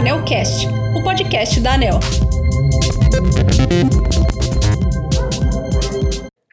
AnelCast, o podcast da Anel.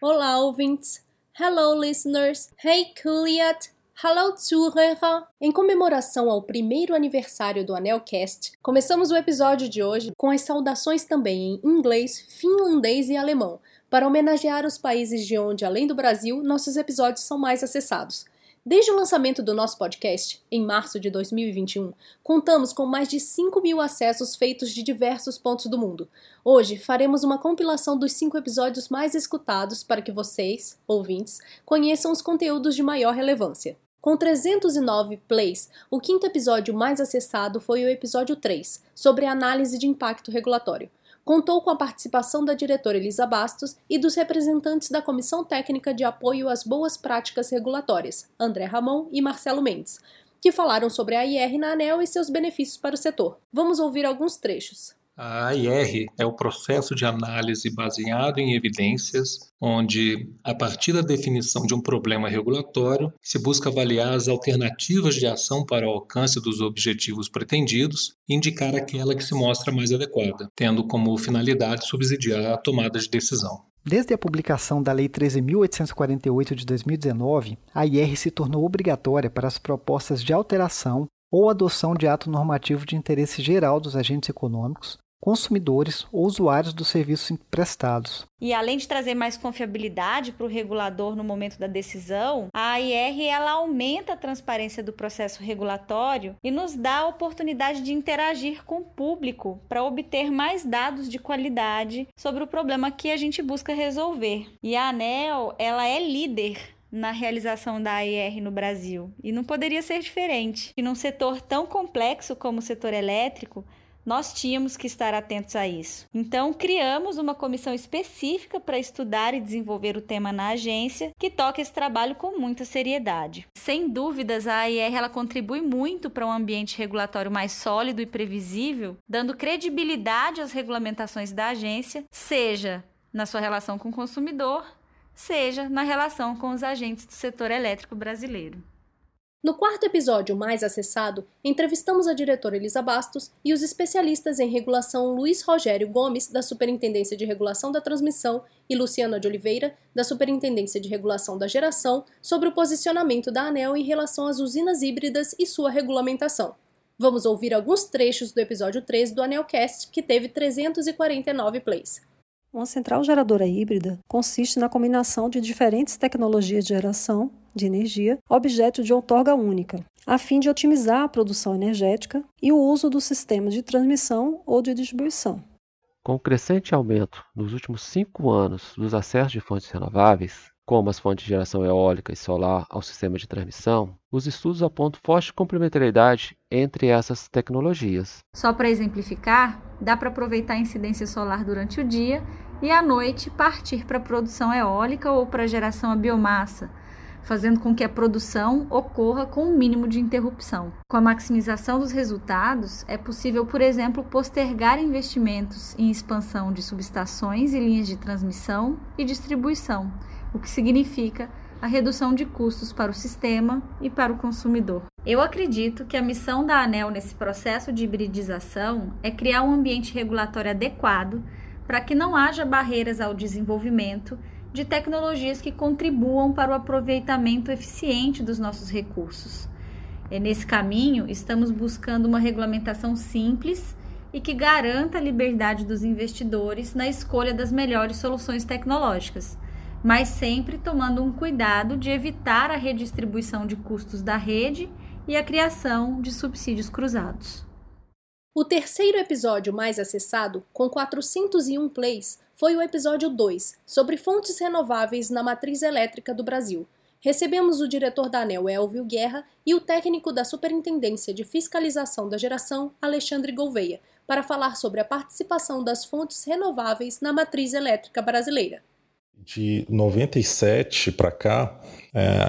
Olá, ouvintes! Hello, listeners! Hey, Kuliat! Hello, Zuhörer! Em comemoração ao primeiro aniversário do AnelCast, começamos o episódio de hoje com as saudações também em inglês, finlandês e alemão, para homenagear os países de onde, além do Brasil, nossos episódios são mais acessados. Desde o lançamento do nosso podcast, em março de 2021, contamos com mais de 5 mil acessos feitos de diversos pontos do mundo. Hoje faremos uma compilação dos cinco episódios mais escutados para que vocês, ouvintes, conheçam os conteúdos de maior relevância. Com 309 plays, o quinto episódio mais acessado foi o episódio 3, sobre análise de impacto regulatório contou com a participação da diretora Elisa Bastos e dos representantes da Comissão Técnica de Apoio às Boas Práticas Regulatórias, André Ramon e Marcelo Mendes, que falaram sobre a IR na ANEL e seus benefícios para o setor. Vamos ouvir alguns trechos. A AIR é o processo de análise baseado em evidências, onde, a partir da definição de um problema regulatório, se busca avaliar as alternativas de ação para o alcance dos objetivos pretendidos e indicar aquela que se mostra mais adequada, tendo como finalidade subsidiar a tomada de decisão. Desde a publicação da Lei 13.848 de 2019, a IR se tornou obrigatória para as propostas de alteração ou adoção de ato normativo de interesse geral dos agentes econômicos, consumidores ou usuários dos serviços prestados. E além de trazer mais confiabilidade para o regulador no momento da decisão, a AIR ela aumenta a transparência do processo regulatório e nos dá a oportunidade de interagir com o público para obter mais dados de qualidade sobre o problema que a gente busca resolver. E a ANEL, ela é líder na realização da AIR no Brasil. E não poderia ser diferente. E num setor tão complexo como o setor elétrico, nós tínhamos que estar atentos a isso. Então, criamos uma comissão específica para estudar e desenvolver o tema na agência, que toca esse trabalho com muita seriedade. Sem dúvidas, a AIR ela contribui muito para um ambiente regulatório mais sólido e previsível, dando credibilidade às regulamentações da agência, seja na sua relação com o consumidor, seja na relação com os agentes do setor elétrico brasileiro. No quarto episódio mais acessado, entrevistamos a diretora Elisa Bastos e os especialistas em regulação Luiz Rogério Gomes, da Superintendência de Regulação da Transmissão, e Luciana de Oliveira, da Superintendência de Regulação da Geração, sobre o posicionamento da ANEL em relação às usinas híbridas e sua regulamentação. Vamos ouvir alguns trechos do episódio 3 do ANELcast, que teve 349 plays. Uma central geradora híbrida consiste na combinação de diferentes tecnologias de geração de energia, objeto de outorga única, a fim de otimizar a produção energética e o uso do sistema de transmissão ou de distribuição. Com o crescente aumento nos últimos cinco anos dos acessos de fontes renováveis, como as fontes de geração eólica e solar ao sistema de transmissão, os estudos apontam forte complementariedade entre essas tecnologias. Só para exemplificar, dá para aproveitar a incidência solar durante o dia e à noite partir para a produção eólica ou para a geração a biomassa, fazendo com que a produção ocorra com o um mínimo de interrupção. Com a maximização dos resultados, é possível, por exemplo, postergar investimentos em expansão de subestações e linhas de transmissão e distribuição, o que significa a redução de custos para o sistema e para o consumidor. Eu acredito que a missão da ANEL nesse processo de hibridização é criar um ambiente regulatório adequado para que não haja barreiras ao desenvolvimento de tecnologias que contribuam para o aproveitamento eficiente dos nossos recursos. E nesse caminho, estamos buscando uma regulamentação simples e que garanta a liberdade dos investidores na escolha das melhores soluções tecnológicas, mas sempre tomando um cuidado de evitar a redistribuição de custos da rede e a criação de subsídios cruzados. O terceiro episódio mais acessado, com 401 plays, foi o episódio 2, sobre fontes renováveis na matriz elétrica do Brasil. Recebemos o diretor da ANEL, Elvio Guerra, e o técnico da Superintendência de Fiscalização da Geração, Alexandre Gouveia, para falar sobre a participação das fontes renováveis na matriz elétrica brasileira. De 97 para cá, é,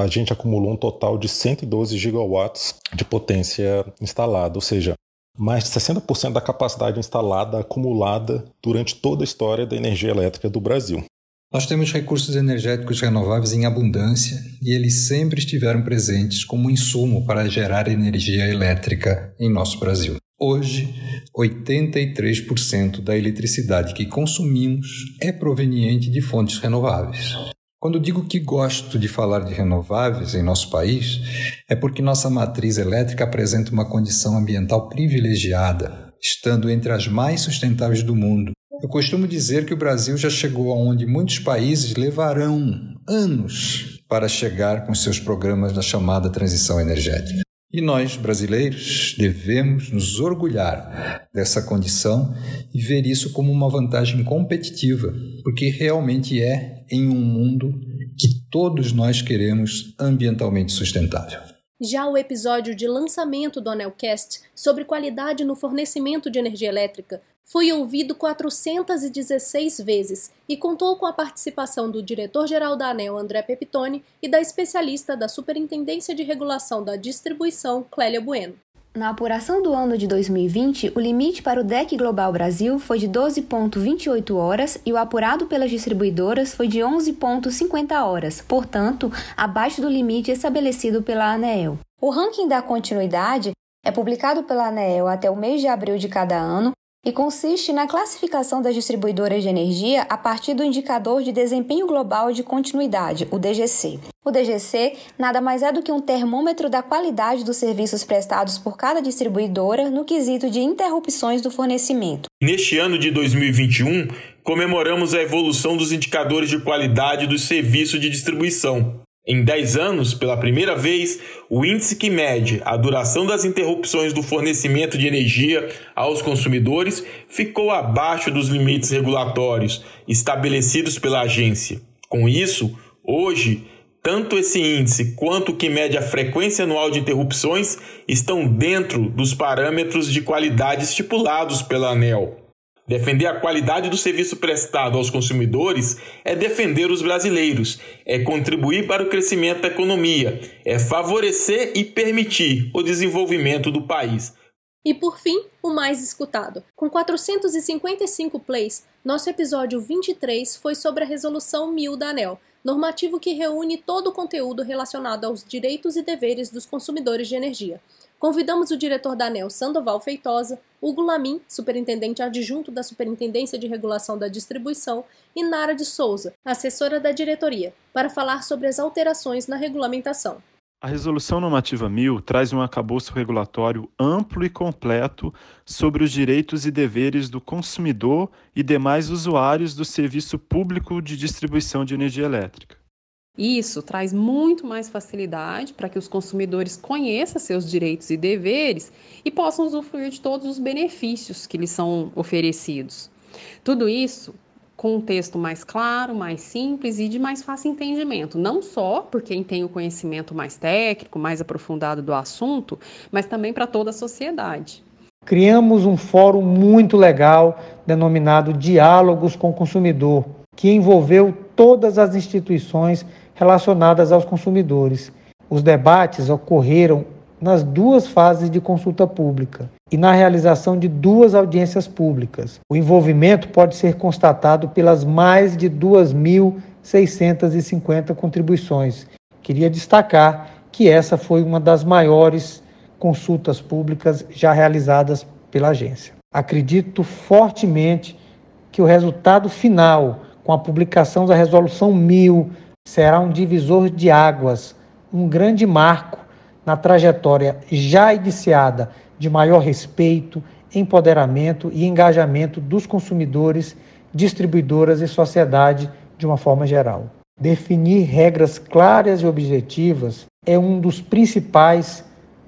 a gente acumulou um total de 112 gigawatts de potência instalada, ou seja, mais de 60% da capacidade instalada acumulada durante toda a história da energia elétrica do Brasil. Nós temos recursos energéticos renováveis em abundância e eles sempre estiveram presentes como insumo para gerar energia elétrica em nosso Brasil. Hoje, 83% da eletricidade que consumimos é proveniente de fontes renováveis. Quando digo que gosto de falar de renováveis em nosso país, é porque nossa matriz elétrica apresenta uma condição ambiental privilegiada, estando entre as mais sustentáveis do mundo. Eu costumo dizer que o Brasil já chegou aonde muitos países levarão anos para chegar com seus programas da chamada transição energética. E nós, brasileiros, devemos nos orgulhar dessa condição e ver isso como uma vantagem competitiva, porque realmente é em um mundo que todos nós queremos ambientalmente sustentável. Já o episódio de lançamento do Anelcast sobre qualidade no fornecimento de energia elétrica foi ouvido 416 vezes e contou com a participação do diretor-geral da ANEL, André Pepitone, e da especialista da Superintendência de Regulação da Distribuição, Clélia Bueno. Na apuração do ano de 2020, o limite para o DEC Global Brasil foi de 12,28 horas e o apurado pelas distribuidoras foi de 11,50 horas, portanto, abaixo do limite estabelecido pela ANEEL. O ranking da continuidade é publicado pela ANEEL até o mês de abril de cada ano e consiste na classificação das distribuidoras de energia a partir do indicador de desempenho global de continuidade, o DGC. O DGC nada mais é do que um termômetro da qualidade dos serviços prestados por cada distribuidora no quesito de interrupções do fornecimento. Neste ano de 2021, comemoramos a evolução dos indicadores de qualidade dos serviços de distribuição. Em 10 anos, pela primeira vez, o índice que mede a duração das interrupções do fornecimento de energia aos consumidores ficou abaixo dos limites regulatórios estabelecidos pela agência. Com isso, hoje, tanto esse índice quanto o que mede a frequência anual de interrupções estão dentro dos parâmetros de qualidade estipulados pela ANEL. Defender a qualidade do serviço prestado aos consumidores é defender os brasileiros, é contribuir para o crescimento da economia, é favorecer e permitir o desenvolvimento do país. E por fim, o mais escutado. Com 455 plays, nosso episódio 23 foi sobre a Resolução 1000 da ANEL, normativo que reúne todo o conteúdo relacionado aos direitos e deveres dos consumidores de energia. Convidamos o diretor da ANEL, Sandoval Feitosa, Hugo Lamin, superintendente adjunto da Superintendência de Regulação da Distribuição, e Nara de Souza, assessora da diretoria, para falar sobre as alterações na regulamentação. A Resolução Normativa 1000 traz um acabouço regulatório amplo e completo sobre os direitos e deveres do consumidor e demais usuários do serviço público de distribuição de energia elétrica. Isso traz muito mais facilidade para que os consumidores conheçam seus direitos e deveres e possam usufruir de todos os benefícios que lhes são oferecidos. Tudo isso com um texto mais claro, mais simples e de mais fácil entendimento, não só por quem tem o conhecimento mais técnico, mais aprofundado do assunto, mas também para toda a sociedade. Criamos um fórum muito legal denominado Diálogos com o Consumidor, que envolveu todas as instituições relacionadas aos consumidores. Os debates ocorreram nas duas fases de consulta pública e na realização de duas audiências públicas. O envolvimento pode ser constatado pelas mais de 2.650 contribuições. Queria destacar que essa foi uma das maiores consultas públicas já realizadas pela agência. Acredito fortemente que o resultado final, com a publicação da Resolução 1000 será um divisor de águas, um grande marco na trajetória já iniciada de maior respeito, empoderamento e engajamento dos consumidores, distribuidoras e sociedade de uma forma geral. Definir regras claras e objetivas é um dos principais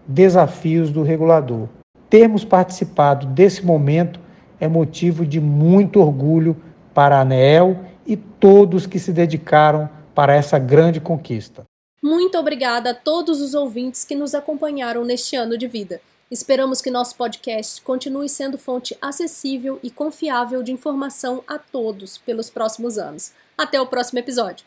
desafios do regulador. Termos participado desse momento é motivo de muito orgulho para a ANEEL e todos que se dedicaram para essa grande conquista. Muito obrigada a todos os ouvintes que nos acompanharam neste ano de vida. Esperamos que nosso podcast continue sendo fonte acessível e confiável de informação a todos pelos próximos anos. Até o próximo episódio.